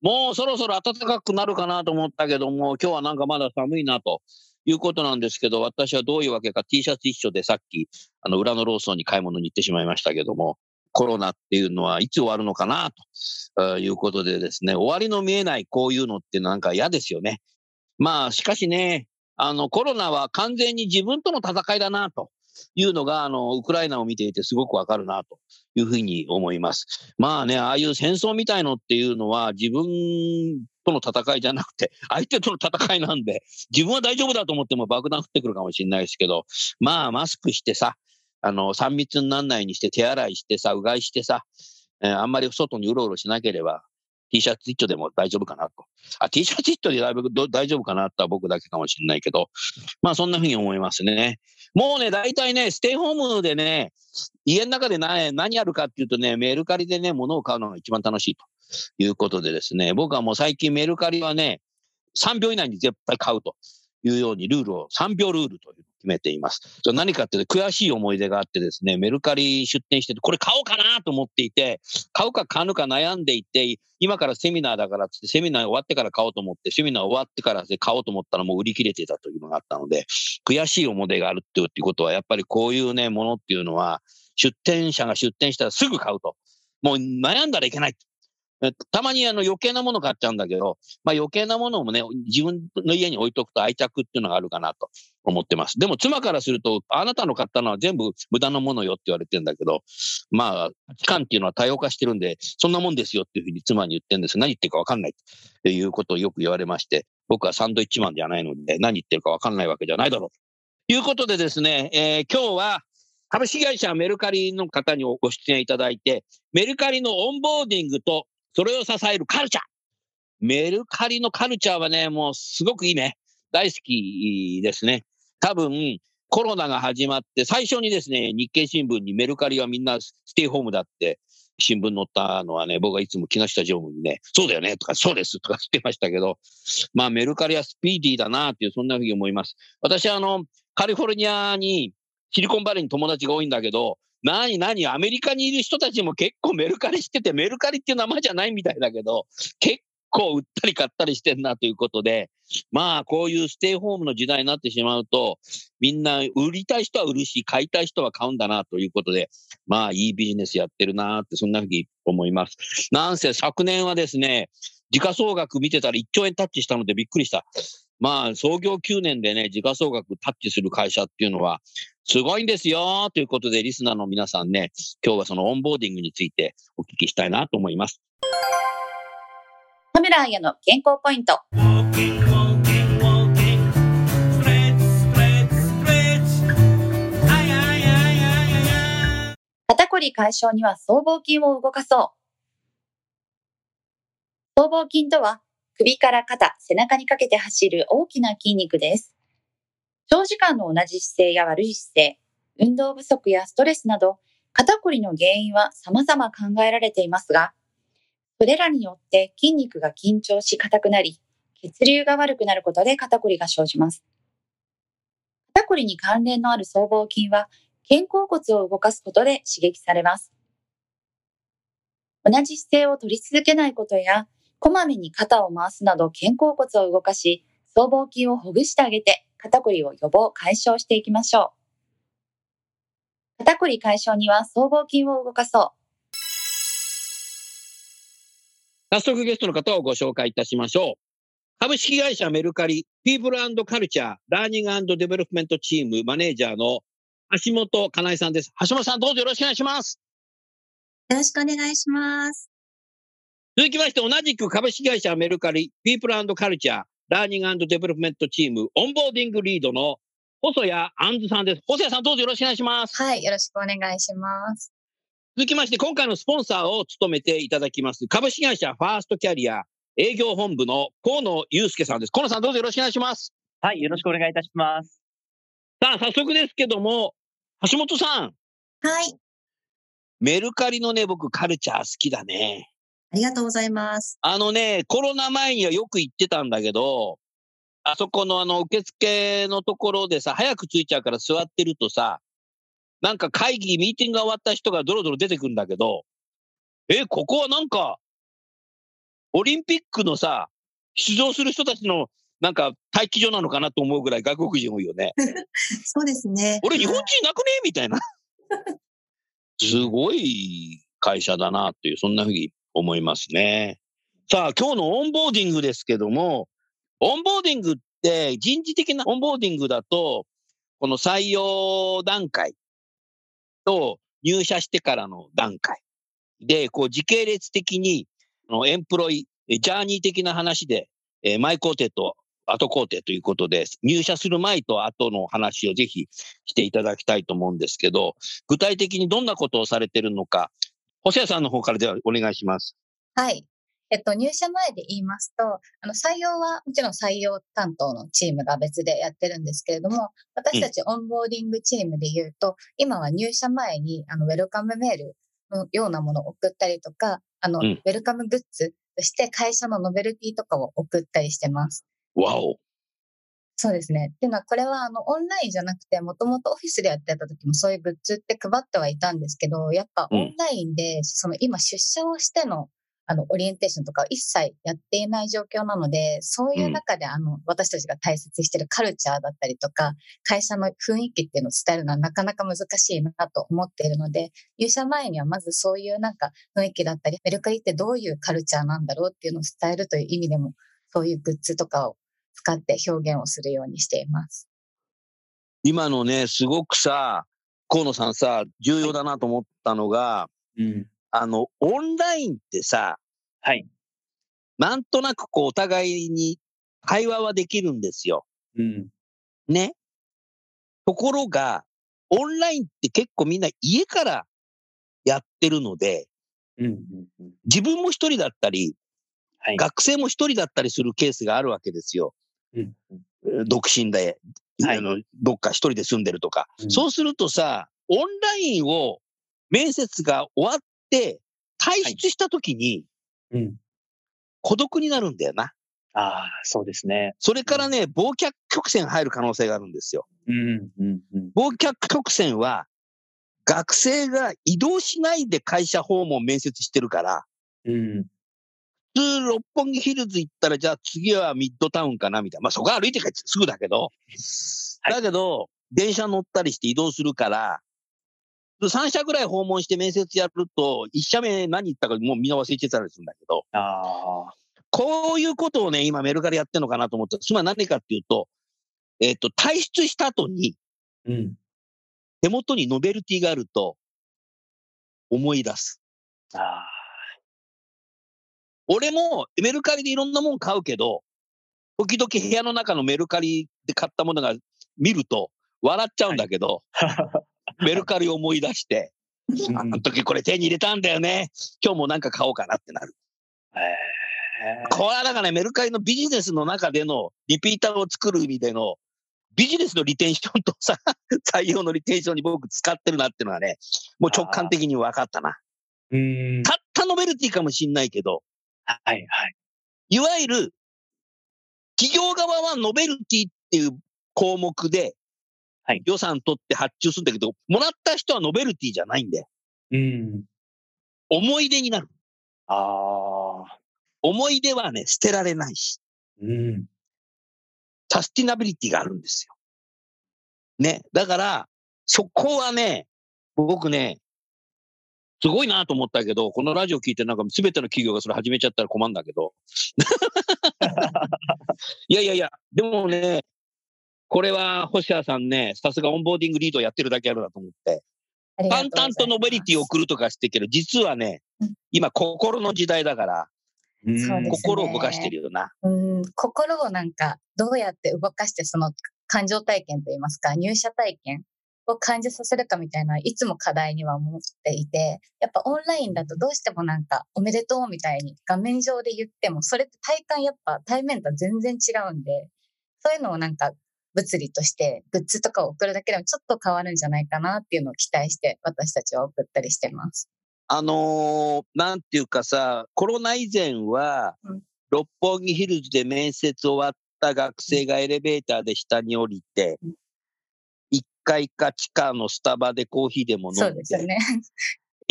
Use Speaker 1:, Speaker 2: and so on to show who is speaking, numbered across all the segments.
Speaker 1: もうそろそろ暖かくなるかなと思ったけども今日はなんかまだ寒いなということなんですけど私はどういうわけか T シャツ一緒でさっきあの裏のローソンに買い物に行ってしまいましたけどもコロナっていうのはいつ終わるのかなということでですね終わりの見えないこういうのってなんか嫌ですよね。まあしかしねあのコロナは完全に自分との戦いだなというのが、あの、ウクライナを見ていてすごくわかるなというふうに思います。まあね、ああいう戦争みたいのっていうのは自分との戦いじゃなくて、相手との戦いなんで、自分は大丈夫だと思っても爆弾降ってくるかもしれないですけど、まあマスクしてさ、あの、3密にならないにして手洗いしてさ、うがいしてさ、えーあんまり外にうろうろしなければ、T シャツ一丁でも大丈夫かなと。あ、T シャツ一丁でだいぶ大丈夫かなとは僕だけかもしれないけど、まあそんなふうに思いますね。もうね、大体ね、ステイホームでね、家の中で何何やるかっていうとね、メルカリでね、物を買うのが一番楽しいと。いうことでですね、僕はもう最近メルカリはね、3秒以内に絶対買うというようにルールを、3秒ルールという決めています。それ何かっていうと、悔しい思い出があってですね、メルカリ出店してて、これ買おうかなと思っていて、買うか買うか悩んでいて、今からセミナーだからって、セミナー終わってから買おうと思って、セミナー終わってからで買おうと思ったらもう売り切れてたというのがあったので、悔しい思い出があるっていうことは、やっぱりこういうね、ものっていうのは、出店者が出店したらすぐ買うと。もう悩んだらいけない。たまにあの余計なもの買っちゃうんだけど、まあ余計なものもね、自分の家に置いとくと愛着っていうのがあるかなと思ってます。でも妻からすると、あなたの買ったのは全部無駄なものよって言われてんだけど、まあ、期間っていうのは多様化してるんで、そんなもんですよっていうふうに妻に言ってるんです。何言ってるかわかんないっていうことをよく言われまして、僕はサンドイッチマンじゃないので、何言ってるかわかんないわけじゃないだろう。ということでですね、えー今日は株式会社メルカリの方にご出演いただいて、メルカリのオンボーディングと、それを支えるカルチャー。メルカリのカルチャーはね、もうすごくいいね。大好きですね。多分、コロナが始まって、最初にですね、日経新聞にメルカリはみんなステイホームだって、新聞載ったのはね、僕はいつも木下常務にね、そうだよねとか、そうですとか言ってましたけど、まあメルカリはスピーディーだなっていう、そんなふうに思います。私はあの、カリフォルニアに、シリコンバレーに友達が多いんだけど、何何アメリカにいる人たちも結構メルカリしてて、メルカリっていう名前じゃないみたいだけど、結構売ったり買ったりしてんなということで、まあこういうステイホームの時代になってしまうと、みんな売りたい人は売るし、買いたい人は買うんだなということで、まあいいビジネスやってるなって、そんなふうに思います。なんせ昨年はですね、時価総額見てたら1兆円タッチしたのでびっくりした。まあ創業9年でね、時価総額タッチする会社っていうのは、すごいんですよということで、リスナーの皆さんね、今日はそのオンボーディングについてお聞きしたいなと思います。
Speaker 2: 田村彩の健康ポイント。肩こり解消には僧帽筋を動かそう。僧帽筋とは首から肩、背中にかけて走る大きな筋肉です。長時間の同じ姿勢や悪い姿勢、運動不足やストレスなど、肩こりの原因は様々考えられていますが、それらによって筋肉が緊張し硬くなり、血流が悪くなることで肩こりが生じます。肩こりに関連のある僧帽筋は肩甲骨を動かすことで刺激されます。同じ姿勢を取り続けないことや、こまめに肩を回すなど肩甲骨を動かし、僧帽筋をほぐしてあげて、肩こりを予防解消していきましょう。肩こり解消には僧帽筋を動かそう。
Speaker 1: 早速ゲストの方をご紹介いたしましょう。株式会社メルカリ、ピープルカルチャー、ラーニングデベロップメントチームマネージャーの橋本かなえさんです。橋本さんどうぞよろしくお願いします。
Speaker 3: よろしくお願いします。
Speaker 1: 続きまして、同じく株式会社メルカリ、ピープルカルチャー、ラーニングデベロップメントチーム、オンボーディングリードの細谷杏ズさんです。細谷さんどうぞよろしくお願いします。
Speaker 3: はい、よろしくお願いします。
Speaker 1: 続きまして、今回のスポンサーを務めていただきます、株式会社ファーストキャリア営業本部の河野祐介さんです。河野さんどうぞよろしくお願いします。
Speaker 4: はい、よろしくお願いいたします。
Speaker 1: さあ、早速ですけども、橋本さん、
Speaker 3: はい、
Speaker 1: メルカリのね、僕カルチャー好きだね。
Speaker 3: ありがとうございます。
Speaker 1: あのね、コロナ前にはよく行ってたんだけど、あそこのあの受付のところでさ、早く着いちゃうから座ってるとさ、なんか会議、ミーティングが終わった人がドロドロ出てくるんだけど、え、ここはなんか、オリンピックのさ、出場する人たちのなんか待機所なのかなと思うぐらい外国人多いよね。
Speaker 3: そうですね。
Speaker 1: 俺日本人なくね？みたいな。すごい会社だなっていう、そんなふうに思いますね。さあ、今日のオンボーディングですけども、オンボーディングって人事的なオンボーディングだと、この採用段階と入社してからの段階で、こう時系列的にのエンプロイージャーニー的な話で、えー前工程と後工程ということで、入社する前と後の話をぜひしていただきたいと思うんですけど、具体的にどんなことをされてるのか、細谷さんの方からではお願いします。
Speaker 3: はい。えっと、入社前で言いますと、あの、採用はもちろん採用担当のチームが別でやってるんですけれども、私たちオンボーディングチームで言うと、今は入社前に、あの、ウェルカムメールのようなものを送ったりとか、あの、
Speaker 1: うん
Speaker 3: ウェルカムグッズとして会社のノベルティとかを送ったりしてます。
Speaker 1: わお。
Speaker 3: そうですね。っていうのは、これは、あの、オンラインじゃなくて、もともとオフィスでやってた時もそういうグッズって配ってはいたんですけど、やっぱ
Speaker 1: うん
Speaker 3: オンラインで、その今出社をしての、あの、オリエンテーションとかを一切やっていない状況なので、そういう中で、あの、私たちが大切にしているカルチャーだったりとか、会社の雰囲気っていうのを伝えるのはなかなか難しいなと思っているので、入社前にはまずそういうなんか雰囲気だったり、メルカリってどういうカルチャーなんだろうっていうのを伝えるという意味でも、そういうグッズとかを使って表現をするようにしています。
Speaker 1: 今のね、すごくさ、河野さんさ、重要だなと思ったのが、
Speaker 4: うん。
Speaker 1: あの、オンラインってさ、
Speaker 4: はい。
Speaker 1: なんとなくこう、お互いに会話はできるんですよ。
Speaker 4: うん。
Speaker 1: ね。ところが、オンラインって結構みんな家からやってるので、
Speaker 4: うん。
Speaker 1: 自分も一人だったり、
Speaker 4: はい。
Speaker 1: 学生も一人だったりするケースがあるわけですよ。
Speaker 4: うん。
Speaker 1: 独身で、
Speaker 4: はい
Speaker 1: あのどっか一人で住んでるとか。
Speaker 4: うん
Speaker 1: そうするとさ、オンラインを面接が終わって退出した時に
Speaker 4: うん。
Speaker 1: 孤独になるんだよな。
Speaker 4: ああ、そうですね。
Speaker 1: それからね、忘却曲線入る可能性があるんですよ。
Speaker 4: うん。うん。うん。
Speaker 1: 忘却曲線は学生が移動しないで会社訪問面接してるから、
Speaker 4: うん。
Speaker 1: 普通六本木ヒルズ行ったら、じゃあ次はミッドタウンかなみたいな。まあそこは歩いて帰ってすぐだけど。
Speaker 4: はい
Speaker 1: だけど、電車乗ったりして移動するから、3社ぐらい訪問して面接やると、1社目何言ったかもうみんな忘れてたりするんだけど、
Speaker 4: ああ。
Speaker 1: こういうことをね、今メルカリやってるのかなと思って、つまり何かっていうと、えっ、と、退出した後に
Speaker 4: うん。
Speaker 1: 手元にノベルティがあると思い出す。
Speaker 4: ああ。
Speaker 1: 俺もメルカリでいろんなもん買うけど、時々部屋の中のメルカリで買ったものが見ると笑っちゃうんだけど、メルカリを思い出して、あの時これ手に入れたんだよね。今日もなんか買おうかなってなる。
Speaker 4: え
Speaker 1: これはだからね、メルカリのビジネスの中でのリピーターを作る意味でのビジネスのリテンションとさ、採用のリテンションに僕使ってるなっていうのはね、もう直感的に分かったな。
Speaker 4: ーうん。
Speaker 1: たったノベルティかもしんないけど、
Speaker 4: はい。はい。
Speaker 1: いわゆる企業側はノベルティっていう項目で
Speaker 4: はい
Speaker 1: 予算取って発注するんだけど、もらった人はノベルティじゃないんで、
Speaker 4: うん。
Speaker 1: 思い出になる。
Speaker 4: ああ。
Speaker 1: 思い出はね、捨てられないし、
Speaker 4: うん。
Speaker 1: サスティナビリティがあるんですよ。ね。だから、そこはね、僕ね、すごいなと思ったけど、このラジオ聞いてなんか全ての企業がそれ始めちゃったら困るんだけど。いやいやいや、でもね、これは細谷さんね、さすがオンボーディングリードやってるだけあるなと思って。淡々とノベリティを送るとかしてるけど、実はね
Speaker 3: うん、
Speaker 1: 今心の時代だから、心を動かしてるよな。
Speaker 3: うん、心をなんかどうやって動かしてその感情体験といいますか入社体験を感じさせるかみたいないつも課題には思っていてやっぱオンラインだとどうしてもなんかおめでとうみたいに画面上で言ってもそれって体感やっぱ対面とは全然違うんでそういうのをなんか物理としてグッズとかを送るだけでもちょっと変わるんじゃないかなっていうのを期待して私たちは送ったりしてます。
Speaker 1: あのーなんていうかさ、コロナ以前は、
Speaker 3: うん
Speaker 1: 六本木ヒルズで面接終わった学生がエレベーターで下に降りて
Speaker 3: うん、
Speaker 1: 1階か地下のスタバでコーヒーでも飲んで、
Speaker 3: そうですよね。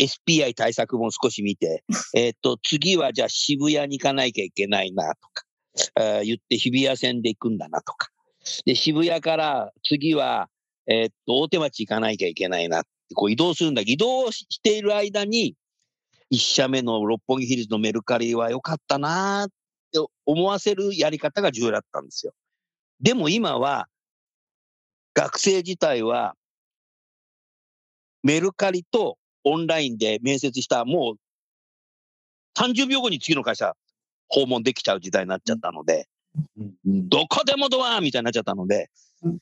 Speaker 1: SPI 対策も少し見て、えっと、次はじゃあ渋谷に行かなきゃいけないなとか、あー言って日比谷線で行くんだなとか。で、渋谷から次は、えっと、大手町行かなきゃいけないなって、こう移動するんだ。移動している間に、一社目の六本木ヒルズのメルカリは良かったなーって思わせるやり方が重要だったんですよ。でも今は、学生自体は、メルカリとオンラインで面接した、もう30秒後に次の会社訪問できちゃう時代になっちゃったので、
Speaker 4: うん
Speaker 1: どこでもドアみたいになっちゃったので
Speaker 3: うん、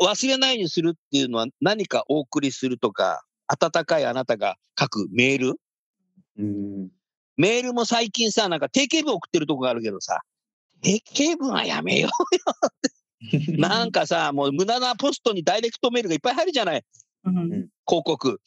Speaker 1: 忘れないようにするっていうのは何かお送りするとか、温かいあなたが書くメール。
Speaker 4: うん。
Speaker 1: メールも最近さ、なんか定型文送ってるとこがあるけどさ、定型文はやめよう。なんかさ、もう無駄なポストにダイレクトメールがいっぱい入るじゃない
Speaker 3: うん
Speaker 1: 広告。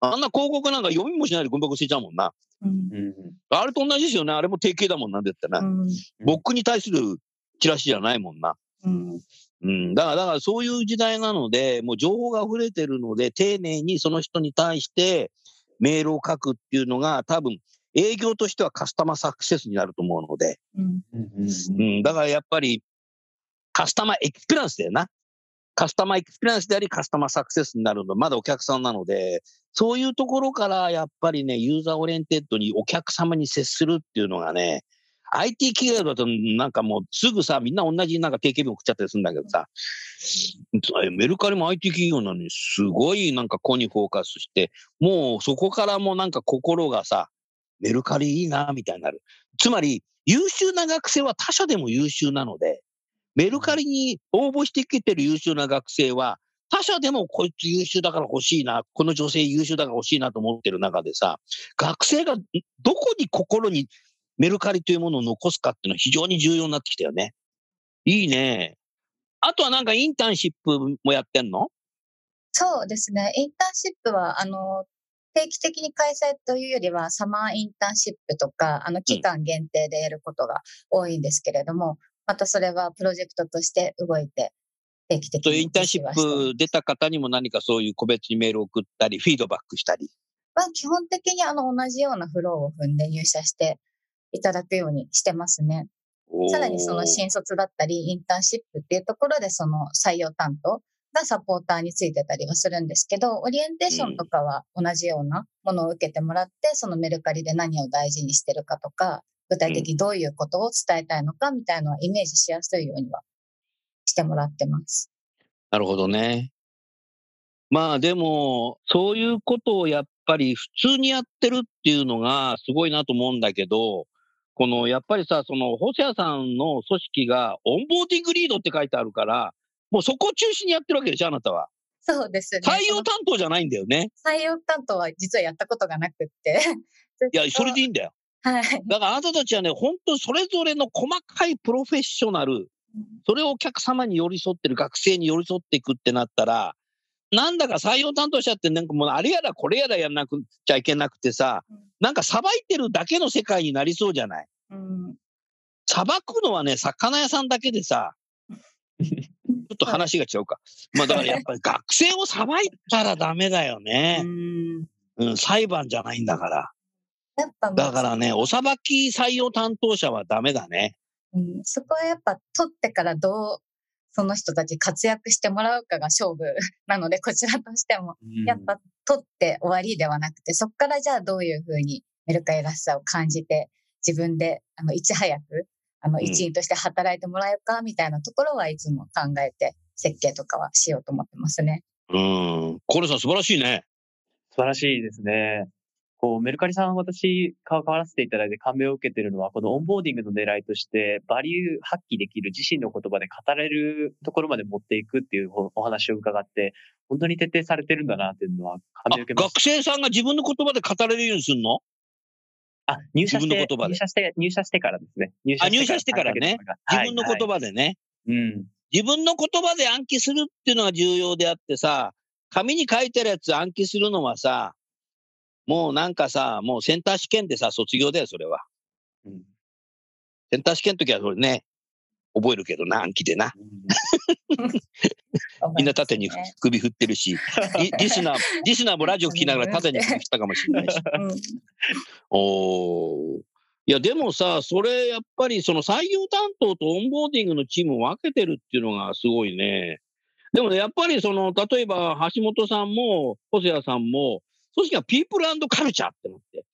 Speaker 1: あんな広告なんか読みもしないでゴミ箱捨てちゃうもんな。
Speaker 3: うん
Speaker 4: うん
Speaker 1: あれと同じですよね。あれも定型だもんなんだってな。
Speaker 3: うん
Speaker 1: 僕に対するチラシじゃないもんな。
Speaker 3: うん
Speaker 1: うん。だから、だからそういう時代なので、もう情報が溢れてるので、丁寧にその人に対してメールを書くっていうのが多分営業としてはカスタマーサクセスになると思うので、
Speaker 3: うん
Speaker 4: うん
Speaker 1: うん。だからやっぱりカスタマーエクスペリエンスだよな。カスタマーエクスペリエンスでありカスタマーサクセスになるのまだお客さんなので、そういうところからやっぱりね、ユーザーオリエンテッドにお客様に接するっていうのがね、IT 企業だとなんかもうすぐさ、みんな同じなんか定型文送っちゃったりするんだけどさ、メルカリも IT 企業なのにすごいなんか個にフォーカスして、もうそこからもなんか心がさ、メルカリいいな、みたいになる。つまり、優秀な学生は他社でも優秀なので、メルカリに応募してきてる優秀な学生は、他社でもこいつ優秀だから欲しいな、この女性優秀だから欲しいなと思ってる中でさ、学生がどこに心にメルカリというものを残すかっていうのは非常に重要になってきたよね。いいね。あとはなんかインターンシップもやってんの？
Speaker 3: そうですね。インターンシップは、あの、定期的に開催というよりは、サマーインターンシップとか、あの、期間限定でやることが多いんですけれども、またそれはプロジェクトとして動いて、定期的に
Speaker 1: インターンシップ出た方にも何かそういう個別にメールを送ったり、フィードバックしたり。
Speaker 3: まあ、基本的にあの、同じようなフローを踏んで入社していただくようにしてますね。さらにその新卒だったり、インターンシップっていうところでその採用担当がサポーターについてたりはするんですけど、オリエンテーションとかは同じようなものを受けてもらって、そのメルカリで何を大事にしてるかとか、具体的にどういうことを伝えたいのかみたいなのはイメージしやすいようにはしてもらってます。
Speaker 1: なるほどね。まあでも、そういうことをやっぱり普通にやってるっていうのがすごいなと思うんだけど、このやっぱりさ、その細谷さんの組織がオンボーディングリードって書いてあるから、もうそこを中心にやってるわけでしょ、あなたは。
Speaker 3: そうですね。
Speaker 1: 採用担当じゃないんだよね。
Speaker 3: 採用担当は実はやったことがなくって。
Speaker 1: いや、それでいいんだよ。
Speaker 3: はい。
Speaker 1: だからあなたたちはね、本当それぞれの細かいプロフェッショナル、それをお客様に寄り添ってる、学生に寄り添っていくってなったら、なんだか採用担当者ってなんかもうあれやらこれやらやんなくちゃいけなくてさ
Speaker 3: うん、
Speaker 1: なんかさばいてるだけの世界になりそうじゃない？
Speaker 3: うん
Speaker 1: さばくのはね、魚屋さんだけでさ、ちょっと話が違うか。まあだからやっぱり学生をさばいたらダメだよ
Speaker 3: う
Speaker 1: ね。
Speaker 3: ん
Speaker 1: うん、裁判じゃないんだから。
Speaker 3: やっぱ
Speaker 1: だからね、おさばき採用担当者はダメだね。
Speaker 3: うん、そこはやっぱ取ってからどうその人たち活躍してもらうかが勝負 なので、こちらとしても、
Speaker 4: うん
Speaker 3: やっぱ取って終わりではなくて、そこからじゃあどういうふうにメルカリらしさを感じて、自分で、あの、いち早く、あの、
Speaker 1: うん
Speaker 3: 一員として働いてもらえるか、みたいなところはいつも考えて、設計とかはしようと思ってますね。
Speaker 1: うん。コレさん素晴らしいね。
Speaker 4: 素晴らしいですね。こう、メルカリさん、私、関わらせていただいて感銘を受けているのは、このオンボーディングの狙いとして、バリュー発揮できる自身の言葉で語れるところまで持っていくっていうおお話を伺って、本当に徹底されてるんだなっていうのは感
Speaker 1: あ
Speaker 4: 銘を受けました。
Speaker 1: 学生さんが自分の言葉で語れるようにするの？
Speaker 4: あ、入社して入社して、入社してからですね。入
Speaker 1: あ入社してからね。自分の言
Speaker 4: 葉。
Speaker 1: 葉でね。
Speaker 4: うん。
Speaker 1: 自分の言葉で暗記するっていうのが重要であってさ、紙に書いてるやつ暗記するのはさ、もうなんかさ、もうセンター試験でさ、卒業だよ、それは。
Speaker 4: うん
Speaker 1: センター試験の時はそれね、覚えるけどな、暗記でな。みんな縦に首振ってるし、リ リスナー、リスナーもラジオ聞きながら縦に首振ったかもしれないし。
Speaker 3: うん
Speaker 1: おーいや、でもさ、それやっぱりその採用担当とオンボーディングのチームを分けてるっていうのがすごいね。でもね、やっぱりその、例えば橋本さんも細谷さんも、組織は People Culture ってなって、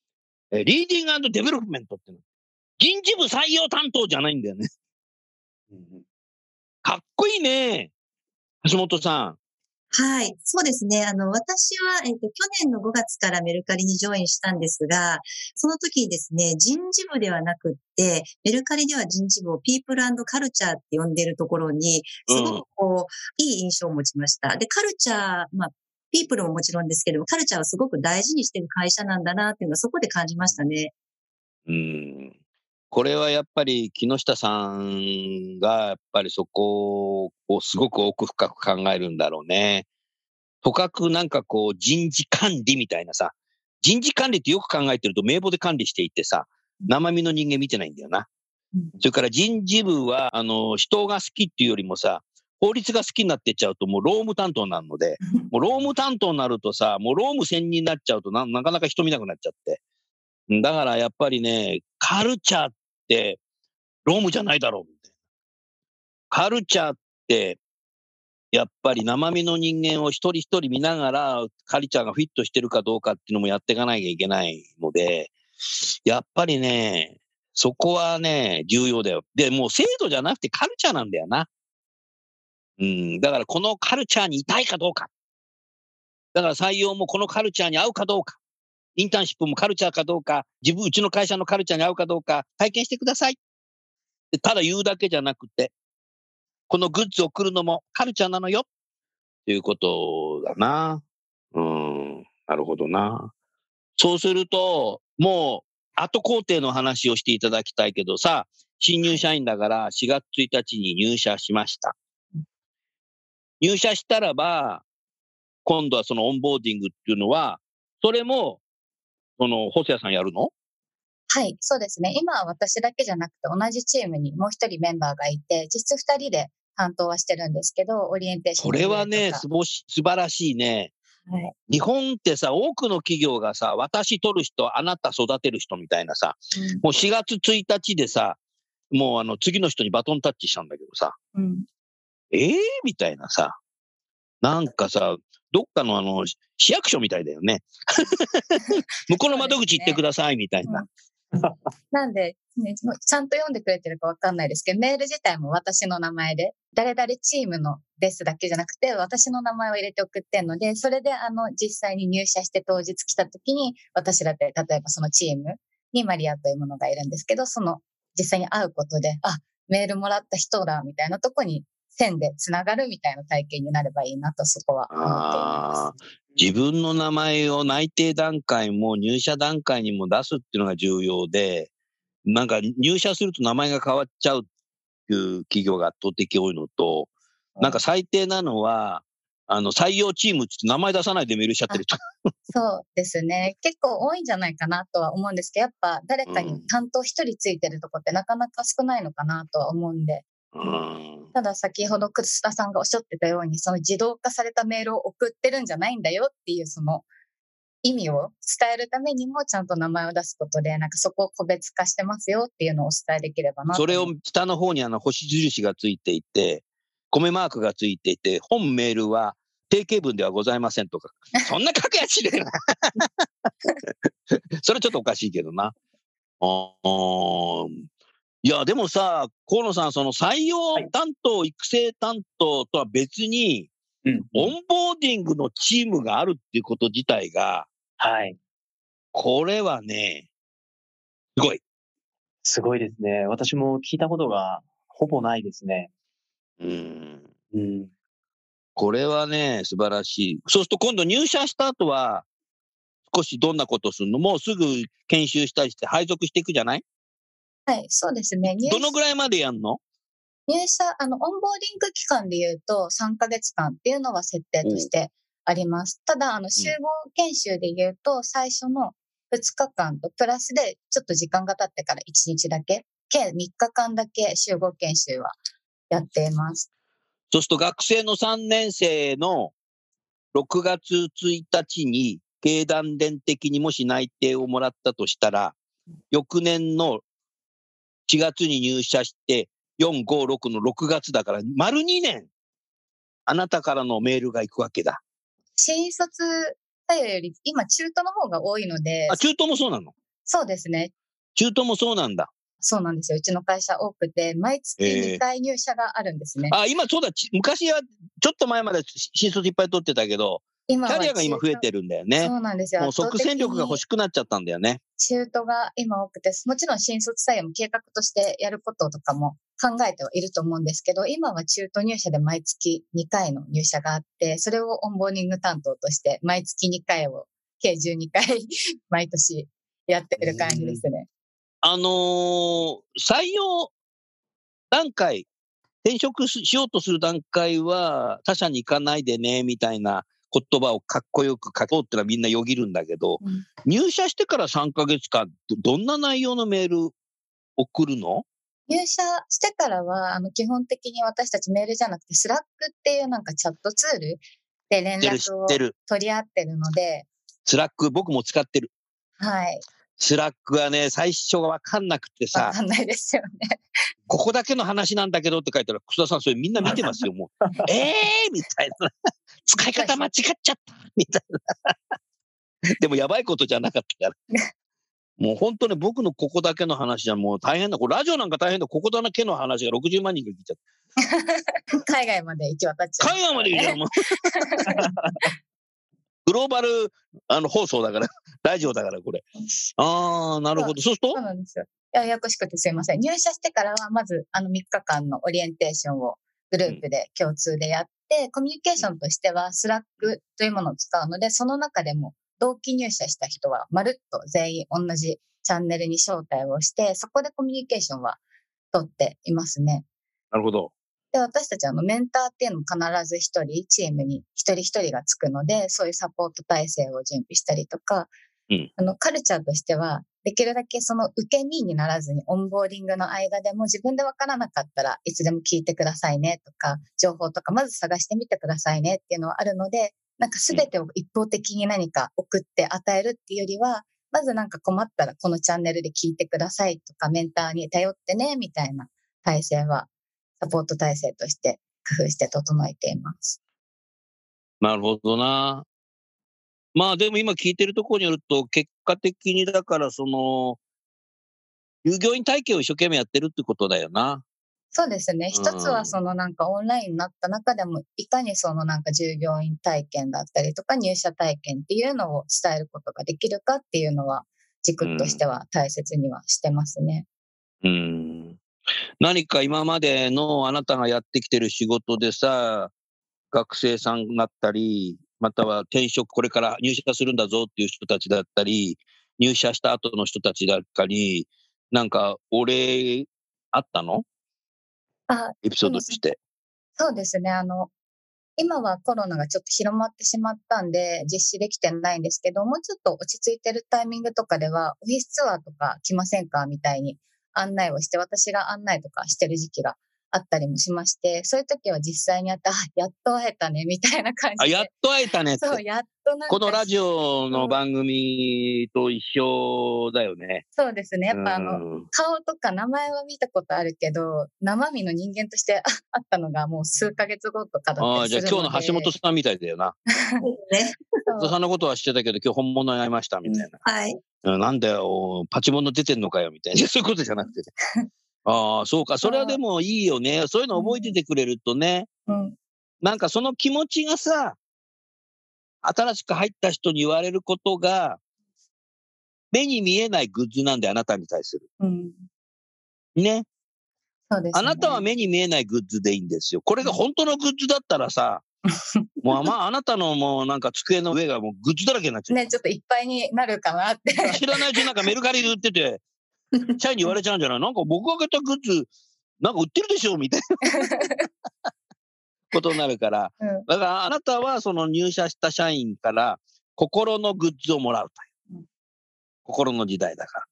Speaker 1: え Learning Development ってなって、人事部採用担当じゃないんだよね。
Speaker 4: うん
Speaker 1: かっこいいね。橋本さん。
Speaker 5: はい。そうですね。あの、私は、えっ、と、去年の5月からメルカリにジョインしたんですが、その時にですね、人事部ではなくって、メルカリでは人事部をピープルカルチャーって呼んでるところに、すごくこう、いい印象を持ちました。で、カルチャー、まあ、ピープルももちろんですけども、カルチャーはすごく大事にしてる会社なんだなっていうのはそこで感じましたね。
Speaker 1: うん。これはやっぱり木下さんがやっぱりそこをすごく奥深く考えるんだろうね。とかくなんかこう人事管理みたいなさ、人事管理ってよく考えてると名簿で管理していてさ、生身の人間見てないんだよな。
Speaker 5: うん
Speaker 1: それから人事部は、あの、人が好きっていうよりもさ、法律が好きになってっちゃうともう労務担当になるので、もう労務担当になるとさ、もう労務専任になっちゃうとななかなか人見なくなっちゃって。だからやっぱりね、カルチャーって、労務じゃないだろうみたいな。カルチャーって、やっぱり生身の人間を一人一人見ながら、カルチャーがフィットしてるかどうかっていうのもやっていかなきゃいけないので、やっぱりね、そこはね、重要だよ。で、もう制度じゃなくてカルチャーなんだよな。うん、だからこのカルチャーにいたいかどうか。だから採用もこのカルチャーに合うかどうか。インターンシップもカルチャーかどうか、自分、うちの会社のカルチャーに合うかどうか、体験してください。ただ言うだけじゃなくて、このグッズを送るのもカルチャーなのよ。ということだな。うん、なるほどな。そうすると、もう、後工程の話をしていただきたいけどさ、新入社員だから4月1日に入社しました。入社したらば、今度はそのオンボーディングっていうのは、それも、その、細谷さんやるの？
Speaker 3: はい、そうですね。今は私だけじゃなくて同じチームにもう一人メンバーがいて、実質二人で担当はしてるんですけど、オリエンテーション
Speaker 1: それはね、すぼし素晴らしいね。
Speaker 3: はい。
Speaker 1: 日本ってさ、多くの企業がさ、私取る人、あなた育てる人みたいなさ、もう4月1日でさ、もうあの次の人にバトンタッチしたんだけどさ、
Speaker 3: うんうん
Speaker 1: ええみたいなさ、なんかさ、どっかのあの、市役所みたいだよね。向こうの窓口行ってくださいみたいな。
Speaker 3: なんで、ね、ちゃんと読んでくれてるかわかんないですけど、メール自体も私の名前で、誰々チームのですだけじゃなくて、私の名前を入れて送ってんので、それであの、実際に入社して当日来た時に、私だって、例えばそのチームにマリアというものがいるんですけど、その、実際に会うことで、あ、メールもらった人だ、みたいなとこに線でつながるみたいな体験になればいいなと、そこは思っています。
Speaker 1: 自分の名前を内定段階も入社段階にも出すっていうのが重要で、なんか入社すると名前が変わっちゃうっていう企業が圧倒的多いのと、なんか最低なのは、あの、採用チームって名前出さないでメールしちゃってる人。
Speaker 3: そうですね。結構多いんじゃないかなとは思うんですけど、やっぱ誰かに担当一人ついてるとこってなかなか少ないのかなとは思うんで、
Speaker 1: うん。
Speaker 3: ただ先ほど楠田さんがおっしゃってたように、その自動化されたメールを送ってるんじゃないんだよっていうその意味を伝えるためにもちゃんと名前を出すことで、なんかそこを個別化してますよっていうのをお伝えできればなと
Speaker 1: それを下の方にあの星印がついていて、米マークがついていて、本メールは定型文ではございませんとか、そんな書くやついねえな。それちょっとおかしいけどな。いや、でもさ、河野さん、その採用担当、育成担当とは別に、
Speaker 4: うん。
Speaker 1: オンボーディングのチームがあるっていうこと自体が、
Speaker 4: はい。
Speaker 1: これはね、すごい。
Speaker 4: すごいですね。私も聞いたことがほぼないですね。
Speaker 1: うん。
Speaker 4: うん。
Speaker 1: これはね、素晴らしい。そうすると今度入社した後は、少しどんなことするの？もうすぐ研修したりして配属していくじゃない？
Speaker 3: はい、そうですね。入
Speaker 1: どのぐらいまでやんの？
Speaker 3: 入社、あの、オンボーディング期間で言うと3ヶ月間っていうのは設定としてあります。ただ、あの、集合研修で言うと最初の2日間とプラスでちょっと時間が経ってから1日だけ、計3日間だけ集合研修はやっています。
Speaker 1: そうすると学生の3年生の6月1日に経団連的にもし内定をもらったとしたら、翌年の4月に入社して、4、5、6の6月だから、丸2年、あなたからのメールが行くわけだ。
Speaker 3: 新卒採用より今中途の方が多いので
Speaker 1: あ、、中東もそうなの？
Speaker 3: そうですね。
Speaker 1: 中東もそうなんだ。
Speaker 3: そうなんですよ。うちの会社多くて、毎月
Speaker 1: ええ
Speaker 3: 2回入社があるんですね。
Speaker 1: あ、今そうだ、ち昔はちょっと前まで新卒いっぱい取ってたけど、キャリアが今増えてるんだよね。
Speaker 3: そうなんですよ。
Speaker 1: もう即戦力が欲
Speaker 3: し
Speaker 1: くなっちゃったんだよね。
Speaker 3: 中途が今多くて、もちろん新卒採用も計画としてやることとかも考えてはいると思うんですけど、今は中途入社で毎月2回の入社があって、それをオンボーディング担当として毎月2回を計12回 毎年やってる感じですね。
Speaker 1: あのー採用段階、転職ししようとする段階は他社に行かないでね、みたいな言葉をかっこよく書こうってのはみんなよぎるんだけど、
Speaker 3: うん
Speaker 1: 入社してから3ヶ月間、どどんな内容のメール送るの？
Speaker 3: 入社してからは、あの、基本的に私たちメールじゃなくて、スラックっていうなんかチャットツールで連絡を。取り合ってるので、
Speaker 1: スラック、僕も使ってる。
Speaker 3: はい。
Speaker 1: スラックはね、最初がわかんなくて
Speaker 3: わ
Speaker 1: さ、
Speaker 3: かんないですよね。
Speaker 1: ここだけの話なんだけどって書いたら、楠田さん、それみんな見てますよ、もう。えーみたいな。使い方間違っちゃった みたいな。でもやばいことじゃなかったから。もう本当ね、僕のここだけの話じゃもう大変だ。これラジオなんか大変だ。ここだけの話が60万人が聞いちゃった。
Speaker 3: 海外まで行き渡っちゃう。
Speaker 1: 海外まで行っちゃうもう。グローバルあの放送だから、ラジオだから、これ。ああ、なるほど。そうすると
Speaker 3: そうなんですよ。ややこしくてすいません。入社してからは、まず、あの3日間のオリエンテーションをグループで共通でやって、コミュニケーションとしては、スラックというものを使うので、その中でも、同期入社した人は、まるっと全員同じチャンネルに招待をして、そこでコミュニケーションは取っていますね。
Speaker 1: なるほど。
Speaker 3: で、私たちあのメンターっていうのも必ず一人、チームに一人一人がつくので、そういうサポート体制を準備したりとか、
Speaker 1: うん
Speaker 3: あの、カルチャーとしては、できるだけその受け身にならずに、オンボーディングの間でも自分でわからなかったらいつでも聞いてくださいねとか、情報とかまず探してみてくださいねっていうのはあるので、なんか全てを一方的に何か送って与えるっていうよりは、まずなんか困ったらこのチャンネルで聞いてくださいとか、メンターに頼ってね、みたいな体制はサポート体制として工夫して整えています。
Speaker 1: なるほどな。まあでも今聞いてるところによると、結果的にだからその、従業員体系を一生懸命やってるってことだよな。
Speaker 3: そうですね。
Speaker 1: うん
Speaker 3: 一つはそのなんかオンラインになった中でも、いかにそのなんか従業員体験だったりとか入社体験っていうのを伝えることができるかっていうのは軸としては大切にはしてますね。
Speaker 1: うん。何か今までのあなたがやってきてる仕事でさ、学生さんだったり、または転職これから入社するんだぞっていう人たちだったり、入社した後の人たちだったり、なんかお礼あったの？
Speaker 3: あ、
Speaker 1: エピソードとして。
Speaker 3: そうですね。あの、今はコロナがちょっと広まってしまったんで、実施できてないんですけど、もうちょっと落ち着いてるタイミングとかでは、オフィスツアーとか来ませんか？みたいに案内をして、私が案内とかしてる時期があったりもしまして、そういう時は実際に会って、あ、やっと会えたね、みたいな感
Speaker 1: あ、
Speaker 3: じで。
Speaker 1: やっと会えたね。
Speaker 3: そう、やっと。
Speaker 1: このラジオの番組と一緒だよね。
Speaker 3: そうですね。やっぱあの、
Speaker 1: うん
Speaker 3: 顔とか名前は見たことあるけど、生身の人間としてあ会ったのがもう数ヶ月後とかだ
Speaker 1: ああ、
Speaker 3: ったりするので。
Speaker 1: じゃあ今日の橋本さんみたいだよな。
Speaker 5: ね。
Speaker 1: 橋本さんのことは知ってたけど、今日本物に会いましたみたいな。
Speaker 5: はい。
Speaker 1: うんなんだよ、パチモンの出てんのかよみたいな。そういうことじゃなくてね。ああ、そうか。それはでもいいよね。そういうの覚えててくれるとね。
Speaker 3: うん。
Speaker 1: なんかその気持ちがさ、新しく入った人に言われることが、目に見えないグッズなんで、あなたに対する。
Speaker 3: うん。
Speaker 1: ね。
Speaker 3: そうです、ね。
Speaker 1: あなたは目に見えないグッズでいいんですよ。これが本当のグッズだったらさ、もうまああなたのもうなんか机の上がもうグッズだらけになっちゃう。
Speaker 3: ね、ちょっといっぱいになるかなって。
Speaker 1: 知らないうちになんかメルカリで売ってて、社員に言われちゃうんじゃない？なんか僕が買ったグッズ、なんか売ってるでしょみたいな ことになるから。
Speaker 3: うん
Speaker 1: だからあなたはその入社した社員から心のグッズをもらうという
Speaker 3: うん。
Speaker 1: 心の時代だから。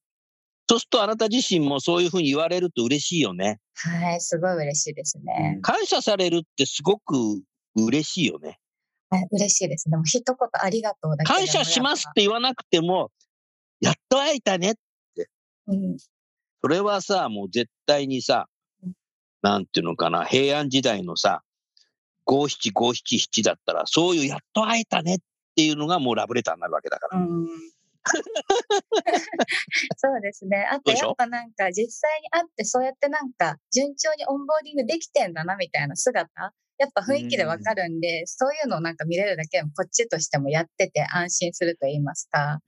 Speaker 1: そうするとあなた自身もそういうふうに言われると嬉しいよね。
Speaker 3: はい、すごい嬉しいですね。
Speaker 1: 感謝されるってすごく嬉しいよね。
Speaker 3: はい、嬉しいです。でも一言ありがとうだけ
Speaker 1: 感謝しますっ
Speaker 3: や
Speaker 1: て言わなくても、やっと会えたね。
Speaker 3: ぱうん。
Speaker 1: それはさ、もう絶対にさ
Speaker 3: うん、
Speaker 1: なんていうのかな、平安時代のさ、五七五七七だったら、そういうやっと会えたねっていうのがもうラブレターになるわけだから。
Speaker 3: うん そうですね。あとやっぱなんか実際に会ってそうやってなんか順調にオンボーディングできてんだなみたいな姿？やっぱ雰囲気でわかるんで、そういうのをなんか見れるだけでもこっちとしてもやってて安心すると言いますか。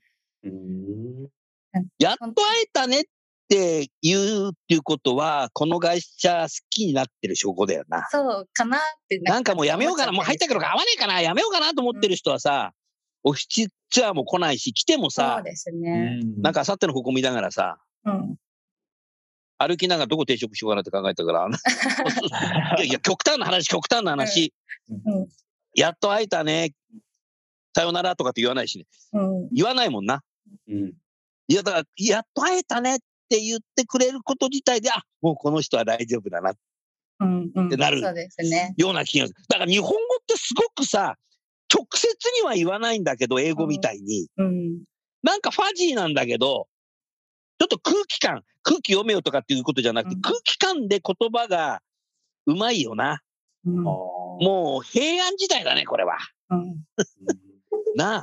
Speaker 1: やっと会えたねって言うっていうことは、この会社好きになってる証拠だよな。
Speaker 3: そうかなって
Speaker 1: なんかもうやめようかな、もう入ったけど合わねえかな、やめようかなと思ってる人はさ、オフィスツアーも来ないし、来ても
Speaker 3: そう
Speaker 1: さ、
Speaker 3: ですね。
Speaker 1: なんかあさってのここ見ながらさ、
Speaker 3: うん。
Speaker 1: 歩きながらどこ定食しようかなって考えたから、いやいや、極端な話、極端な話、
Speaker 3: うん。
Speaker 1: やっと会えたね、さよならとかって言わないしね。
Speaker 3: うん。
Speaker 1: 言わないもんな。
Speaker 4: うん。
Speaker 1: いや、だから、やっと会えたねって言ってくれること自体で、あ、もうこの人は大丈夫だな、
Speaker 3: うん。うん。
Speaker 1: ってなる
Speaker 3: そうですね。
Speaker 1: ような気がする。だから日本語ってすごくさ、直接には言わないんだけど、英語みたいに。
Speaker 3: うん。
Speaker 1: なんかファジーなんだけど、ちょっと空気感、空気読めよとかっていうことじゃなくて、
Speaker 3: うん
Speaker 1: 空気感で言葉がうまいよな。
Speaker 3: うん。
Speaker 1: もう平安時代だね、これは。
Speaker 3: うん。
Speaker 1: なあ。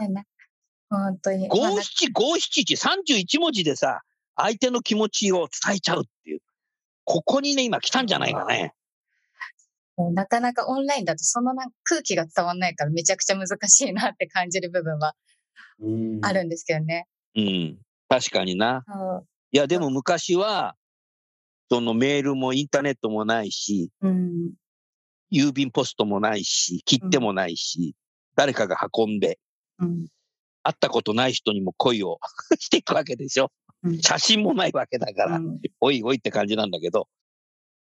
Speaker 3: 本当に。まあ
Speaker 1: 五七五七一、31文字でさ、相手の気持ちを伝えちゃうっていう。ここにね、今来たんじゃないかね。
Speaker 3: なかなかオンラインだとその空気が伝わんないからめちゃくちゃ難しいなって感じる部分はあるんですけどね。
Speaker 1: うん。確かにな。いや、でも昔は、そのメールもインターネットもないし、
Speaker 3: うん。
Speaker 1: 郵便ポストもないし、切手もないし、誰かが運んで、
Speaker 3: うん。
Speaker 1: 会ったことない人にも恋を していくわけでしょ。
Speaker 3: うん
Speaker 1: 写真もないわけだから、
Speaker 3: うん
Speaker 1: おいおいって感じなんだけど。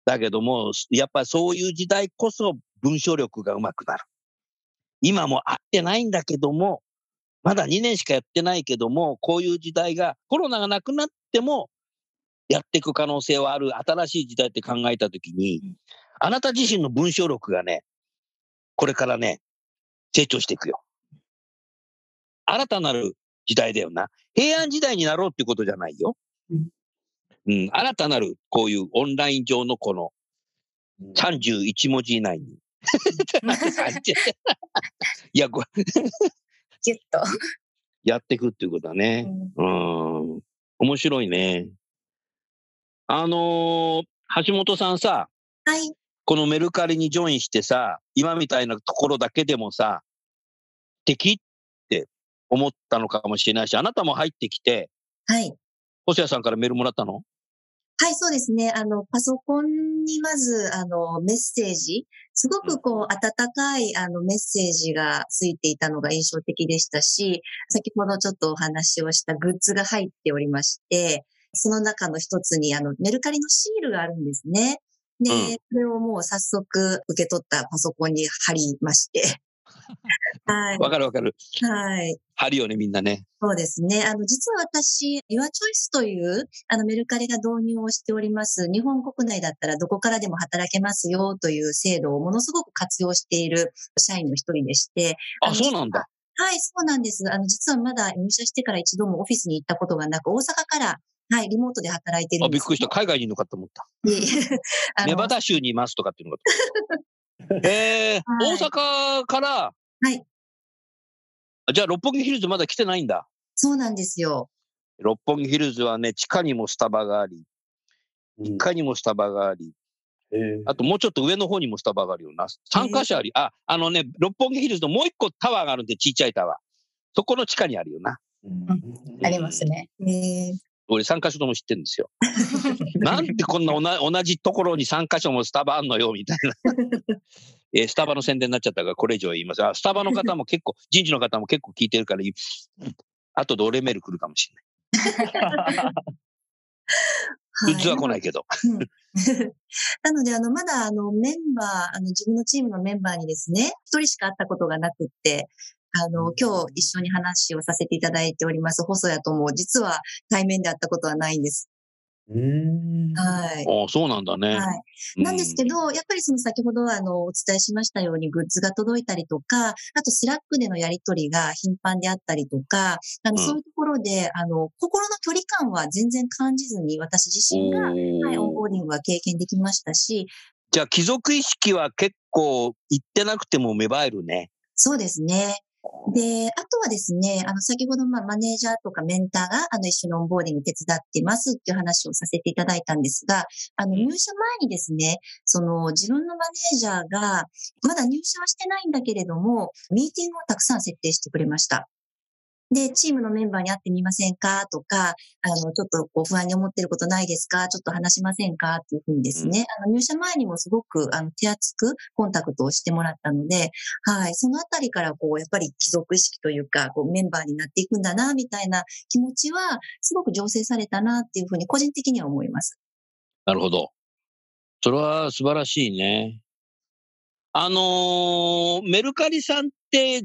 Speaker 1: だけども、やっぱりそういう時代こそ文章力が上手くなる。今も会ってないんだけども、まだ2年しかやってないけども、こういう時代が、コロナがなくなっても、やっていく可能性はある新しい時代って考えたときに、あなた自身の文章力がね、これからね、成長していくよ。新たなる時代だよな。平安時代になろうっていうことじゃないよ。
Speaker 3: うん
Speaker 1: うん、新たなるこういうオンライン上のこの31文字以内に。いや、これ
Speaker 3: ギュッと。
Speaker 1: やっていくっていうことだね。うん。面白いね。あのー橋本さんさ、
Speaker 5: はい。
Speaker 1: このメルカリにジョインしてさ、今みたいなところだけでもさ、敵って思ったのかもしれないし、あなたも入ってきて、
Speaker 5: はい。
Speaker 1: 細谷さんからメールもらったの？
Speaker 5: はい、そうですね。あの、パソコンにまず、あの、メッセージ、すごくこう、温かい、あの、メッセージがついていたのが印象的でしたし、先ほどちょっとお話をしたグッズが入っておりまして、その中の一つに、あの、メルカリのシールがあるんですね。で、
Speaker 1: うん
Speaker 5: それをもう早速受け取ったパソコンに貼りまして、はい。
Speaker 1: わかるわかる。
Speaker 5: はい。
Speaker 1: あるよね、みんなね。
Speaker 5: そうですね。あの、実は私、YourChoice という、あの、メルカリが導入をしております。日本国内だったらどこからでも働けますよという制度をものすごく活用している社員の一人でして。
Speaker 1: あ、
Speaker 5: の
Speaker 1: そうなんだ。
Speaker 5: はい、そうなんです。あの、実はまだ入社してから一度もオフィスに行ったことがなく、大阪から、はい、リモートで働いてる
Speaker 1: あ。びっくりした。海外にいるのかと思った。ネバダ州にいますとかっていうのかと。えー、
Speaker 5: はい
Speaker 1: 大阪から、
Speaker 5: はい。
Speaker 1: あじゃあ、六本木ヒルズまだ来てないんだ。
Speaker 5: そうなんですよ。
Speaker 1: 六本木ヒルズはね、地下にもスタバがあり、1階にもスタバがあり、
Speaker 4: えー
Speaker 1: あともうちょっと上の方にもスタバがあるよな。3カ所あり、あ、あのね、六本木ヒルズのもう一個タワーがあるんで、ちっちゃいタワー。そこの地下にあるよな。
Speaker 3: ありますね。
Speaker 5: えー
Speaker 1: 俺3カ所とも知ってるんですよ。なんでこんな同じところに3カ所もスタバあんのよ、みたいな。えースタバの宣伝になっちゃったから、これ以上は言います。あ、スタバの方も結構、人事の方も結構聞いてるから、後で俺メール来るかもしれない グッズは来ないけど。
Speaker 5: なので、あの、まだ、あの、メンバー、あの、自分のチームのメンバーにですね、一人しか会ったことがなくって、あの、今日一緒に話をさせていただいております、細谷とも、実は対面で会ったことはないんです。
Speaker 4: うーん。
Speaker 5: はい。
Speaker 1: あそうなんだね。
Speaker 5: はい。
Speaker 1: うん
Speaker 5: なんですけど、やっぱりその先ほどあのお伝えしましたようにグッズが届いたりとか、あとスラックでのやり取りが頻繁であったりとか、あの
Speaker 1: うん
Speaker 5: そういうところで、あの、心の距離感は全然感じずに私自身が、はい、オンボーディングは経験できましたし、
Speaker 1: じゃあ、貴族意識は結構行ってなくても芽生えるね。
Speaker 5: そうですね。で、あとはですね、あの、先ほど、まあ、マネージャーとかメンターが、あの、一緒にオンボーディング手伝ってますっていう話をさせていただいたんですが、あの、
Speaker 1: うん
Speaker 5: 入社前にですね、その、自分のマネージャーが、まだ入社はしてないんだけれども、ミーティングをたくさん設定してくれました。で、チームのメンバーに会ってみませんか？とか、あの、ちょっとこう不安に思ってることないですか？ちょっと話しませんか？っていうふうにですね、あの、入社前にもすごく、あの、手厚くコンタクトをしてもらったので、はい。そのあたりから、こう、やっぱり貴族意識というか、こう、メンバーになっていくんだな、みたいな気持ちは、すごく醸成されたな、っていうふうに、個人的には思います。
Speaker 1: なるほど。それは素晴らしいね。あのーメルカリさんって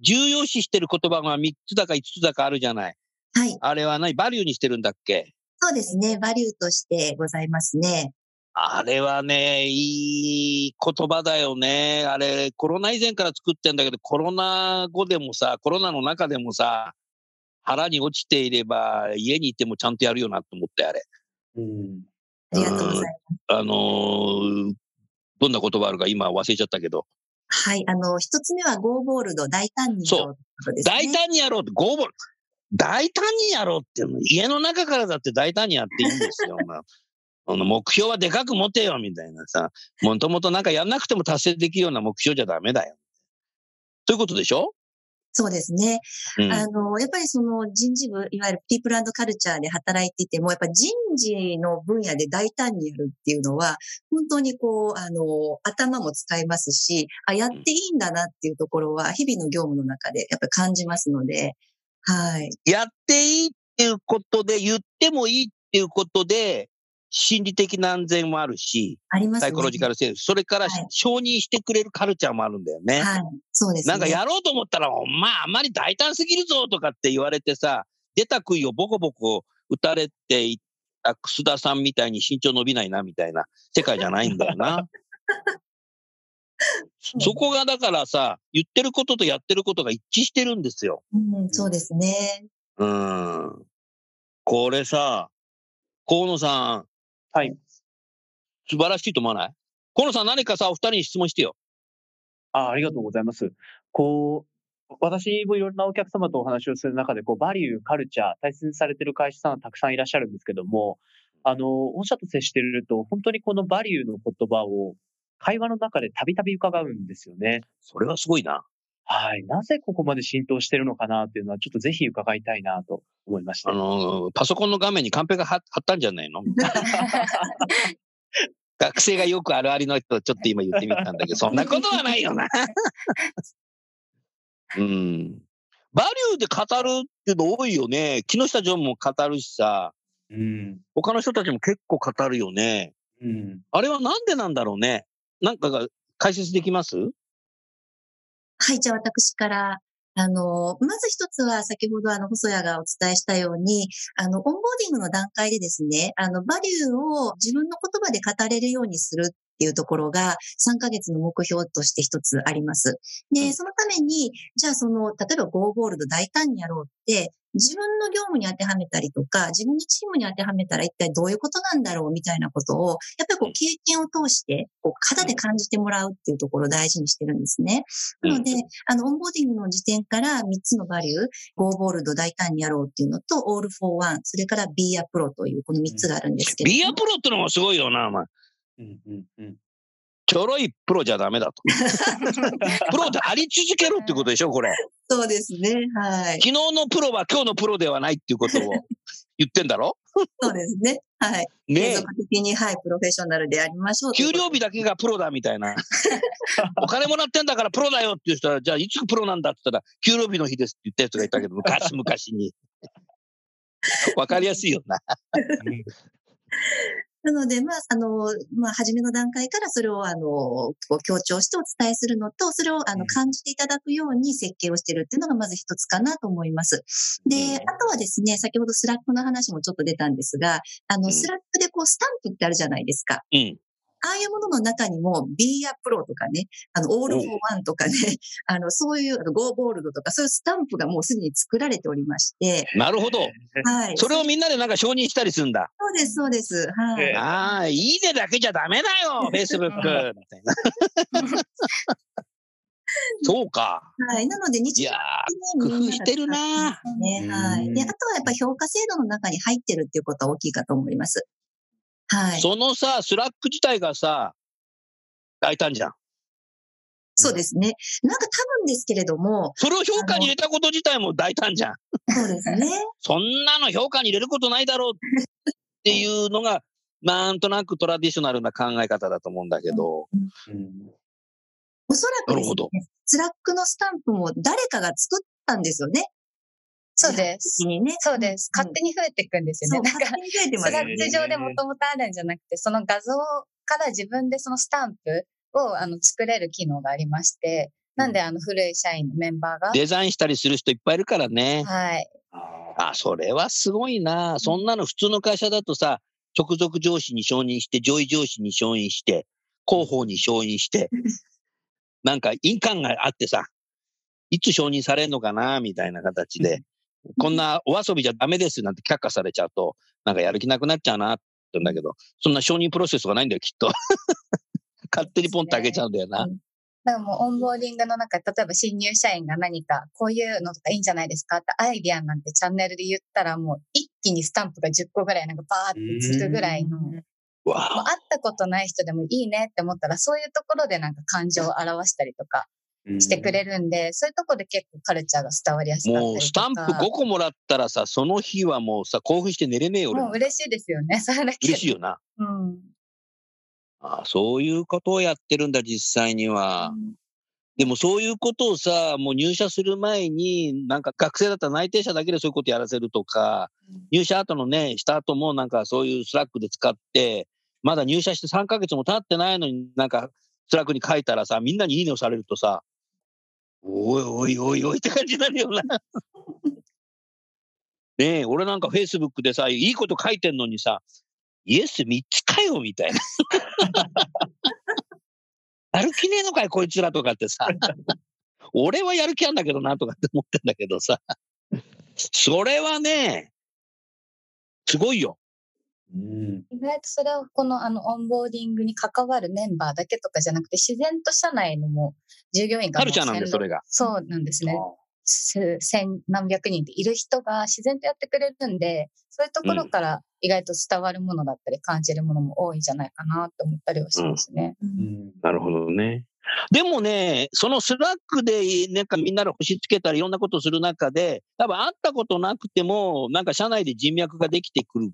Speaker 1: 重要視してる言葉が3つだか5つだかあるじゃない。
Speaker 5: はい。
Speaker 1: あれは何？バリューにしてるんだっけ？
Speaker 5: そうですね。バリューとしてございますね。
Speaker 1: あれはね、いい言葉だよね。あれ、コロナ以前から作ってんだけど、コロナ後でもさ、コロナの中でもさ、腹に落ちていれば、家にいてもちゃんとやるよなと思って、あれ。
Speaker 4: うん。
Speaker 5: ありがとうございます。
Speaker 1: あのーどんな言葉あるか今忘れちゃったけど、
Speaker 5: はい。あの、一つ目は、ゴーボールド、大胆にやろうってことですね。
Speaker 1: 大胆にやろうって、ゴーボール。大胆にやろうっていうの、家の中からだって大胆にやっていいんですよ。まあ、あの目標はでかく持てよ、みたいなさ。もともとなんかやんなくても達成できるような目標じゃダメだよ。ということでしょ？
Speaker 5: そうですね。
Speaker 1: うん。
Speaker 5: あの、やっぱりその人事部、いわゆるピープルカルチャーで働いていても、やっぱ人事の分野で大胆にやるっていうのは、本当にこう、あの、頭も使いますし、あ、やっていいんだなっていうところは、日々の業務の中でやっぱり感じますので、はい。
Speaker 1: やっていいっていうことで、言ってもいいっていうことで、心理的な安全もあるし、
Speaker 5: ありますね。
Speaker 1: サイコロジカルセールス、それから
Speaker 5: はい
Speaker 1: 承認してくれるカルチャーもあるんだよね。
Speaker 5: はい。そうですね。
Speaker 1: なんかやろうと思ったら、お前あんまり大胆すぎるぞとかって言われてさ、出た杭をボコボコ打たれていった楠田さんみたいに身長伸びないなみたいな世界じゃないんだよな。そこがだからさ、言ってることとやってることが一致してるんですよ。
Speaker 5: うん、そうですね。
Speaker 1: うん。これさ、河野さん、
Speaker 4: はい。
Speaker 1: 素晴らしいと思わない？河野さん何かさ、お二人に質問してよ。
Speaker 4: あありがとうございます。こう、私もいろんなお客様とお話をする中で、こう、バリュー、カルチャー、大切にされてる会社さんはたくさんいらっしゃるんですけども、あの、御社と接してると、本当にこのバリューの言葉を会話の中でたびたび伺うんですよね。
Speaker 1: それはすごいな。
Speaker 4: はい。なぜここまで浸透してるのかなっていうのは、ちょっとぜひ伺いたいなと思いました。
Speaker 1: あの、パソコンの画面にカンペが貼貼ったんじゃないの？学生がよくあるありの人、ちょっと今言ってみたんだけど、そんなことはないよな。うん。バリューで語るっていうの多いよね。木下ジョンも語るしさ、
Speaker 4: うん。
Speaker 1: 他の人たちも結構語るよね。
Speaker 4: うん。
Speaker 1: あれはなんでなんだろうね。なんかが解説できます？
Speaker 5: はい、じゃあ私から。あの、まず一つは先ほどあの、細谷がお伝えしたように、あの、オンボーディングの段階でですね、あの、バリューを自分の言葉で語れるようにするっていうところが3ヶ月の目標として一つあります。で、そのために、じゃあその、例えば Go ゴールド大胆にやろうって、自分の業務に当てはめたりとか、自分のチームに当てはめたら一体どういうことなんだろうみたいなことを、やっぱりこう経験を通して、こう肌で感じてもらうっていうところを大事にしてるんですね。なので、あの、オンボーディングの時点から3つのバリュー、Go ボールド大胆にやろうっていうのと、All for One、それから Be a Pro というこの3つがあるんですけど。
Speaker 1: ビアプロってのがすごいよな、お前。
Speaker 4: うんうんうん。
Speaker 1: ちょろいプロじゃダメだと。プロであり続けろってことでしょ、これ。
Speaker 5: そうですね。はい。
Speaker 1: 昨日のプロは今日のプロではないっていうことを言ってんだろ？
Speaker 5: そうですね。はい。継
Speaker 1: ねえ
Speaker 5: 続的に、はい、プロフェッショナルでありましょう
Speaker 1: 給料日だけがプロだみたいな。お金もらってんだからプロだよっていう人は、じゃあいつプロなんだって言ったら、給料日の日ですって言ったやつがいたけど、昔々に。わかりやすいよな。
Speaker 5: なので、まあ、あの、まあ、初めの段階からそれを、あの、こう強調してお伝えするのと、それを、あの、
Speaker 4: うん
Speaker 5: 感じていただくように設計をしているっていうのがまず一つかなと思います。で、あとはですね、先ほどスラックの話もちょっと出たんですが、あの、
Speaker 1: うん
Speaker 5: スラックでこう、スタンプってあるじゃないですか。
Speaker 1: うん。
Speaker 5: ああいうものの中にも、Be a Pro とかね、あの、All for One とかね、あの、そういう、あの Go Bold とか、そういうスタンプがもうすでに作られておりまして、
Speaker 1: なるほど。
Speaker 5: はい。
Speaker 1: それをみんなでなんか承認したりするんだ。
Speaker 5: そうです、そうです。はい。
Speaker 4: ええ
Speaker 1: ああ、いいねだけじゃダメだよ、Facebook! みたいな。そうか。
Speaker 5: はい。なので、
Speaker 1: い
Speaker 5: 日常
Speaker 1: やー、工夫してるな
Speaker 5: ね。はい。で、あとはやっぱ評価制度の中に入ってるっていうことは大きいかと思います。はい。
Speaker 1: そのさ、スラック自体がさ、大胆じゃん。
Speaker 5: そうですね。なんか多分ですけれども、
Speaker 1: それを評価に入れたこと自体も大胆じゃん。
Speaker 5: そうですね。
Speaker 1: そんなの評価に入れることないだろうっていうのが、なんとなくトラディショナルな考え方だと思うんだけど。
Speaker 4: うん
Speaker 5: おそらくね、スラックのスタンプも誰かが作ったんですよね。
Speaker 3: そうです。
Speaker 5: ね。
Speaker 3: そうです。勝手に増えていくんですよね。なんか
Speaker 5: 勝手に増えてます
Speaker 3: スラック上でもともとあるんじゃなくて、その画像から自分でそのスタンプをあの作れる機能がありまして、なんであの古い社員のメンバーが、
Speaker 1: デザインしたりする人いっぱいいるからね。
Speaker 3: はい。
Speaker 1: あ、それはすごいな。そんなの普通の会社だとさ、直属上司に承認して、上位上司に承認して、広報に承認して、なんか印鑑があってさ、いつ承認されるのかな、みたいな形で、こんなお遊びじゃダメですなんて却下されちゃうと、なんかやる気なくなっちゃうなって言うんだけど、そんな承認プロセスがないんだよ、きっと。勝手にポンってあげちゃうんだよな。
Speaker 3: だからもうオンボーディングの中で、例えば新入社員が何かこういうのとかいいんじゃないですかってアイディアなんてチャンネルで言ったらもう一気にスタンプが10個ぐらいなんかバーってつくぐらいの、会ったことない人でもいいねって思ったらそういうところでなんか感情を表したりとかしてくれるんで、そういうところで結構カルチャーが伝わりやすかったりとか。
Speaker 1: もうスタンプ5個もらったらさ、その日はもうさ、興奮して寝れねえよ、俺も
Speaker 3: もう。嬉しいですよね。それだけで。
Speaker 1: 嬉しいよな。
Speaker 3: うん。
Speaker 1: あそういうことをやってるんだ、実際には。でもそういうことをさ、もう入社する前に、なんか学生だったら内定者だけでそういうことやらせるとか、入社後のね、した後もなんかそういうスラックで使って、まだ入社して3ヶ月も経ってないのになんかスラックに書いたらさ、みんなにいいねをされるとさ、おいおいおいおいって感じになるよな。ねえ、俺なんかフェイスブックでさ、いいこと書いてんのにさ、イエス3つかよみたいな。やる気ねえのかい、こいつらとかってさ。俺はやる気あんだけどなとかって思ってんだけどさ。それはね、すごいよ。
Speaker 4: うん。
Speaker 3: 意外とそれはこのあのオンボーディングに関わるメンバーだけとかじゃなくて自然と社内のも従業員が
Speaker 1: カルチャーなんでそれが。
Speaker 3: そうなんですね。す千何百人っている人が自然とやってくれるんで、そういうところから意外と伝わるものだったり感じるものも多いんじゃないかなと思ったりはしますね。
Speaker 4: うん。
Speaker 1: なるほどね。でもね、そのスラックで、なんかみんなで星つけたりいろんなことをする中で、多分会ったことなくても、なんか社内で人脈ができてくる、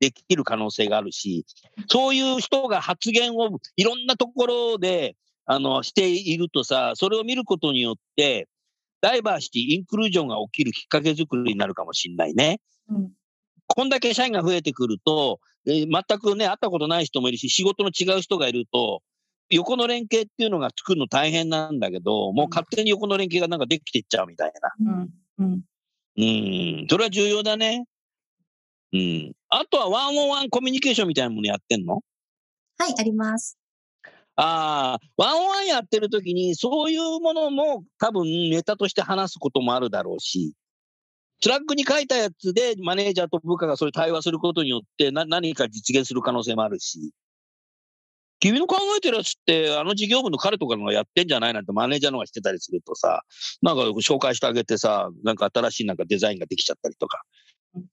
Speaker 1: できる可能性があるし、そういう人が発言をいろんなところで、あの、しているとさ、それを見ることによって、ダイバーシティ、インクルージョンが起きるきっかけ作りになるかもしれないね。
Speaker 3: うん
Speaker 1: こんだけ社員が増えてくると、えー全くね、会ったことない人もいるし、仕事の違う人がいると、横の連携っていうのが作るの大変なんだけど、もう勝手に横の連携がなんかできていっちゃうみたいな。
Speaker 3: うん。うん。
Speaker 1: うん、それは重要だね。うん。あとはワンオンワンコミュニケーションみたいなものやってんの？
Speaker 5: はい、あります。
Speaker 1: ああ、ワンオンワンやってる時に、そういうものも多分ネタとして話すこともあるだろうし、スラックに書いたやつでマネージャーと部下がそれ対話することによってな何か実現する可能性もあるし、君の考えてるやつって、あの事業部の彼とかのがやってんじゃないなんてマネージャーのがしてたりするとさ、なんか紹介してあげてさ、なんか新しいなんかデザインができちゃったりとか、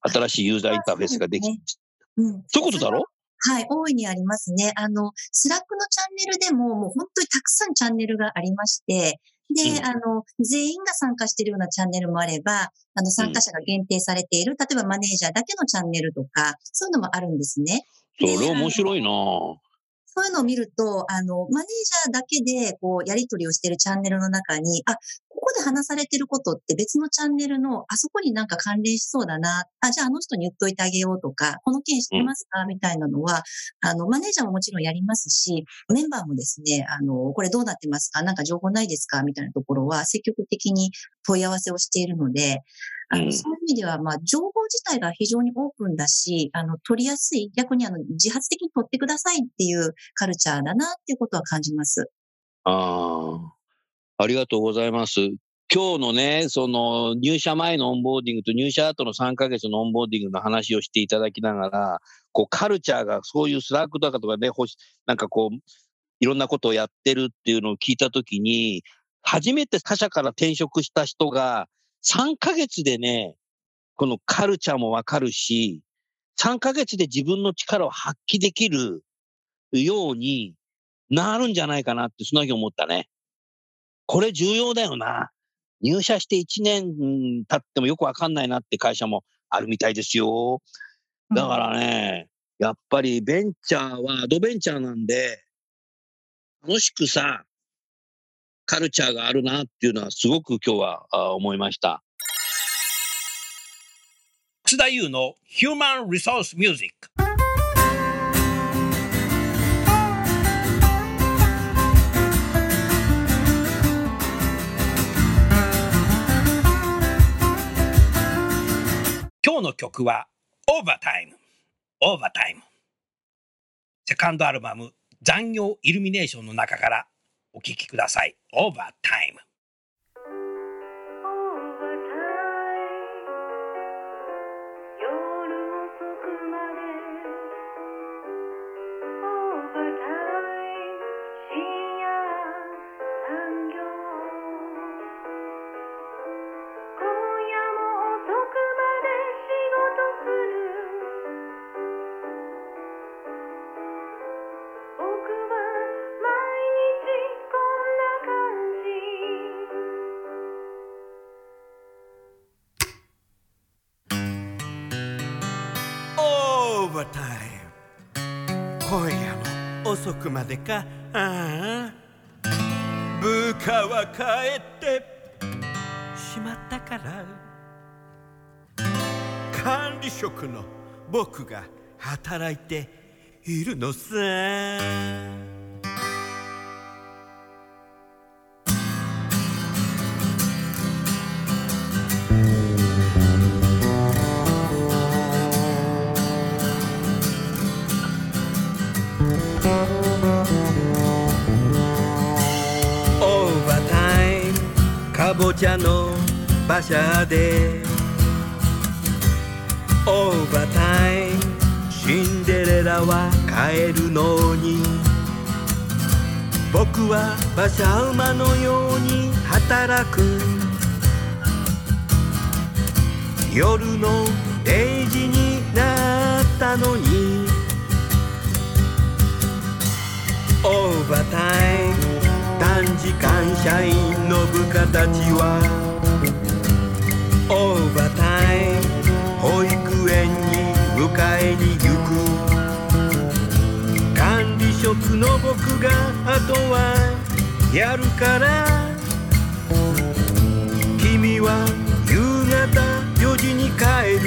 Speaker 1: 新しいユーザーインターフェースができ、
Speaker 5: そうですうん。
Speaker 1: そういうことだろ？
Speaker 5: はい、大いにありますね。あの、 Slack のチャンネルでも、もう本当にたくさんチャンネルがありまして、で、
Speaker 1: うん
Speaker 5: あの、全員が参加しているようなチャンネルもあれば、あの、参加者が限定されている、例えばマネージャーだけのチャンネルとか、そういうのもあるんですね。
Speaker 1: そ
Speaker 5: で
Speaker 1: れ面白いなぁ
Speaker 5: そういうのを見ると、あの、マネージャーだけで、こう、やり取りをしているチャンネルの中に、あ、ここで話されてることって別のチャンネルの、あそこになんか関連しそうだな。あ、じゃああの人に言っといてあげようとか、この件知ってますか、みたいなのは、あの、マネージャーももちろんやりますし、メンバーもですね、あの、これどうなってますか？なんか情報ないですか？みたいなところは積極的に問い合わせをしているので、あの、
Speaker 1: うん
Speaker 5: そういう意味では、まあ、情報自体が非常にオープンだし、あの、取りやすい、逆にあの、自発的に取ってくださいっていうカルチャーだなっていうことは感じます。
Speaker 1: ああ、ありがとうございます。今日のね、その入社前のオンボーディングと入社後の3ヶ月のオンボーディングの話をしていただきながら、こうカルチャーがそういう Slack とかとかね、ほしなんかこう、いろんなことをやってるっていうのを聞いたときに、初めて他社から転職した人が3ヶ月でね、このカルチャーもわかるし、3ヶ月で自分の力を発揮できるようになるんじゃないかなって、その時思ったね。これ重要だよな。入社して1年経ってもよくわかんないなって会社もあるみたいですよ。だからね、やっぱりベンチャーはアドベンチャーなんで、楽しくさ、カルチャーがあるなっていうのはすごく今日は思いました。
Speaker 6: 楠田優のヒューマン・リソース・ミュージック。今日の曲はオーバータイム。オーバータイム。セカンドアルバム残業イルミネーションの中からお聴きください。オーバータイム。
Speaker 7: でか。ああ。部下は帰って。しまったから。管理職の僕が働いているのさムかぼちゃの馬車でオーバータイムシンデレラは帰るのに。僕は馬車馬のように働く。夜の0時になったのに。オーバータイム。短時間社員の部下たちはオーバータイム保育園に迎えに行く。管理職の僕があとはやるから。君は夕方4時に帰る。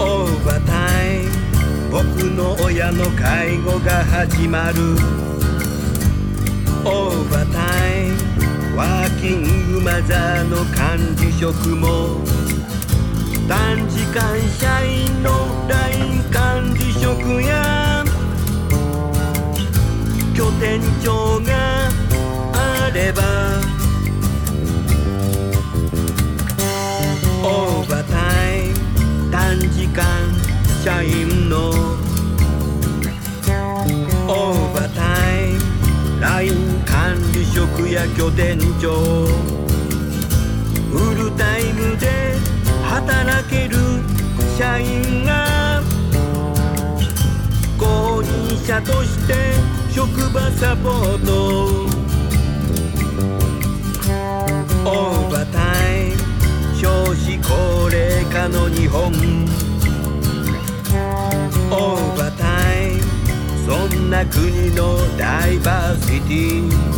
Speaker 7: オーバータイム僕の親の介護が始まる。オーバータイムワーキングマザーの管理職も。短時間社員の LINE 管理職や拠点長がや拠点長フルタイムで働ける社員が後任者として職場サポートオーバータイム少子高齢化の日本。オーバータイムそんな国のダイバーシティ。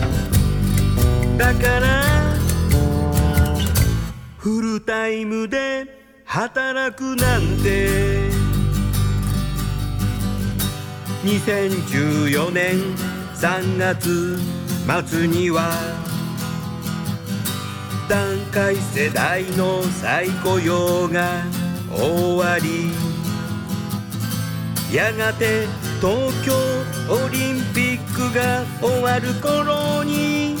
Speaker 7: だからフルタイムで働くなんて。2014年3月末には団塊世代の再雇用が終わり。やがて東京オリンピックが終わる頃に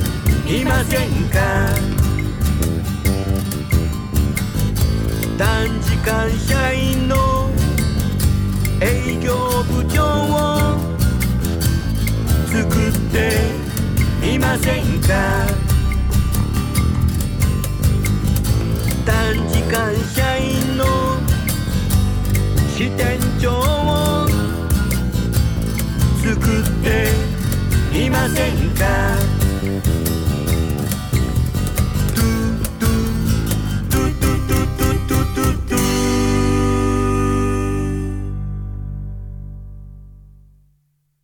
Speaker 7: いませんか？短時間社員の営業部長を作っていませんか？短時間社員の支店長を作っていませんか？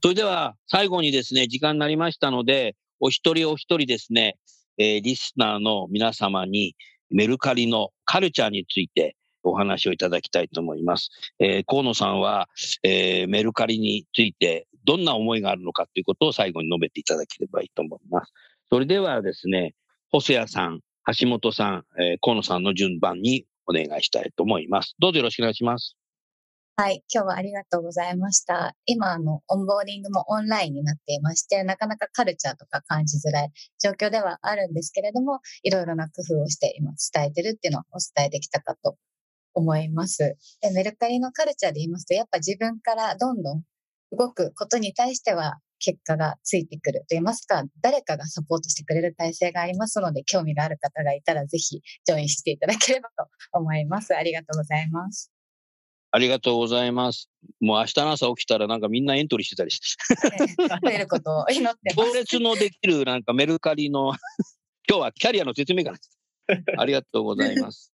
Speaker 1: それでは最後にですね、時間になりましたので、お一人お一人ですね、えーリスナーの皆様にメルカリのカルチャーについてお話をいただきたいと思います。えー河野さんは、えーメルカリについてどんな思いがあるのかということを最後に述べていただければいいと思います。それではですね、細谷さん、橋本さん、えー河野さんの順番にお願いしたいと思います。どうぞよろしくお願いします。
Speaker 3: はい、今日はありがとうございました。今、あの、オンボーディングもオンラインになっていまして、なかなかカルチャーとか感じづらい状況ではあるんですけれども、いろいろな工夫をして今伝えてるっていうのをお伝えできたかと思います。で、メルカリのカルチャーで言いますと、やっぱ自分からどんどん動くことに対しては結果がついてくると言いますか、誰かがサポートしてくれる体制がありますので、興味がある方がいたらぜひジョインしていただければと思います。ありがとうございます。
Speaker 1: ありがとうございます。もう明日の朝起きたらなんかみんなエントリーしてたりして。
Speaker 3: 増えることを祈ってます
Speaker 1: 行。列のできるなんかメルカリの 今日はキャリアの説明会です。ありがとうございます。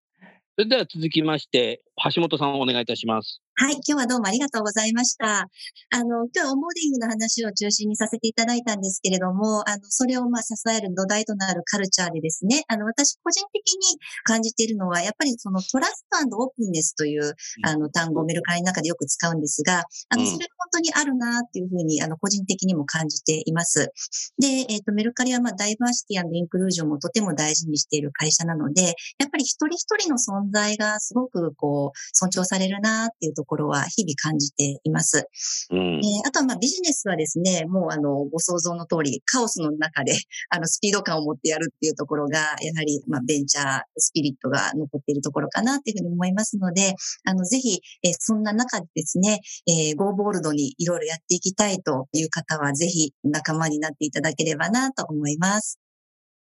Speaker 1: それでは続きまして、橋本さんお願いいたします。
Speaker 5: はい、今日はどうもありがとうございました。あの、今日はオンボーディングの話を中心にさせていただいたんですけれども、あの、それをまあ支える土台となるカルチャーでですね、あの、私個人的に感じているのは、やっぱりそのトラストオープンネスという、あの、単語をメルカリの中でよく使うんですが、あの、
Speaker 1: うん
Speaker 5: それが本当にあるなっていうふうに、あの、個人的にも感じています。で、えっ、と、メルカリはまあ、ダイバーシティインクルージョンもとても大事にしている会社なので、やっぱり一人一人の存在がすごくこう、尊重されるなっていうところころは日々感じています。
Speaker 1: うん
Speaker 5: えーあとはまあビジネスはですね、もうあの、ご想像の通り、カオスの中で、あの、スピード感を持ってやるっていうところが、やはり、まあ、ベンチャースピリットが残っているところかなっていうふうに思いますので、あの、ぜひ、えーそんな中でですね、えー、ゴーボールドにいろいろやっていきたいという方は、ぜひ仲間になっていただければなと思います。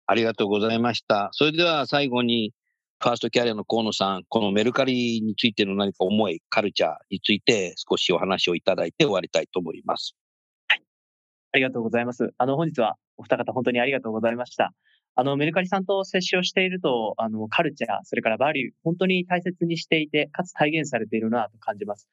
Speaker 1: ありがとうございました。それでは最後に、ファーストキャリアの河野さん、このメルカリについての何か思い、カルチャーについて少しお話をいただいて終わりたいと思います。
Speaker 4: ありがとうございます。あの、本日はお二方本当にありがとうございました。あの、メルカリさんと接種をしていると、あの、カルチャー、それからバリュー、本当に大切にしていて、かつ体現されているなと感じます。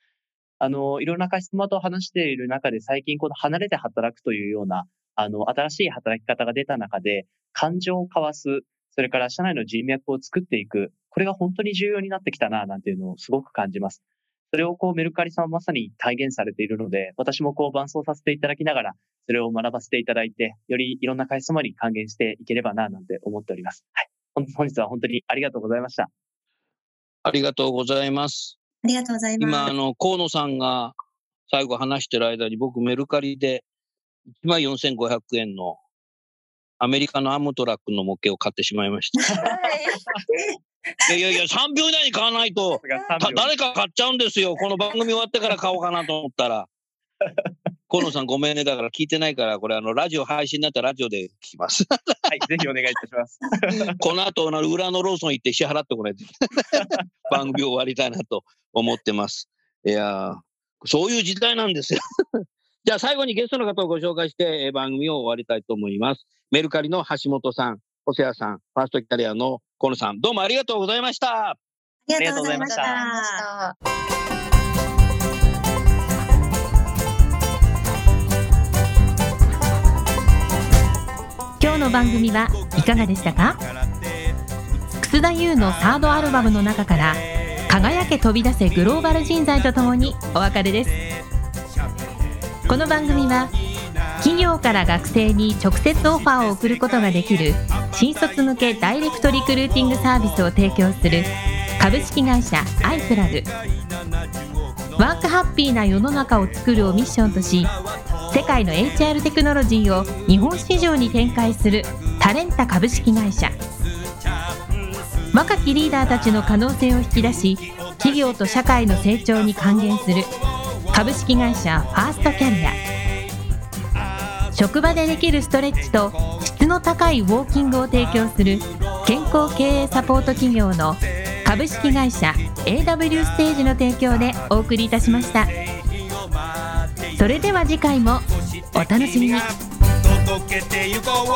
Speaker 4: あの、いろんなカスタマーと話している中で、最近この離れて働くというような、あの、新しい働き方が出た中で、感情を交わす、それから社内の人脈を作っていく、これが本当に重要になってきたな、なんていうのをすごく感じます。それをこうメルカリさんはまさに体現されているので、私もこう伴走させていただきながら、それを学ばせていただいて、よりいろんな会社様に還元していければな、なんて思っております。はい。本本日は本当にありがとうございました。
Speaker 1: ありがとうございます。
Speaker 5: ありがとうござい
Speaker 1: 今、
Speaker 5: ます。
Speaker 1: あの、河野さんが最後話してる間に僕メルカリで14,500円のアメリカのアムトラックの模型を買ってしまいました。いやいやいや、3秒以内に買わないと、た誰か買っちゃうんですよ。この番組終わってから買おうかなと思ったら。河野さんごめんね。だから聞いてないから、これあの、ラジオ配信になったらラジオで聞きます。
Speaker 4: はい、ぜひお願いいたします。
Speaker 1: この後、裏のローソン行って支払ってこないと。番組終わりたいなと思ってます。いやーそういう時代なんですよ。じゃあ最後にゲストの方をご紹介してえー番組を終わりたいと思います。メルカリの橋本さん、細谷さん、ファーストキャリアの河野さん、どうもありがとうございました。
Speaker 5: ありがとうございました。
Speaker 8: 今日の番組はいかがでしたか？楠田優のサードアルバムの中から「輝け飛び出せグローバル人材」とともにお別れですこの番組は企業から学生に直接オファーを送ることができる新卒向けダイレクトリクルーティングサービスを提供する株式会社アイプラグ。ワークハッピーな世の中を作るをミッションとし世界の HR テクノロジーを日本市場に展開するタレンタ株式会社。若きリーダーたちの可能性を引き出し企業と社会の成長に還元する。株式会社ファーストキャリア。職場でできるストレッチと質の高いウォーキングを提供する健康経営サポート企業の株式会社 AW ステージの提供でお送りいたしました。それでは次回もお楽しみに。
Speaker 7: 届けてゆこう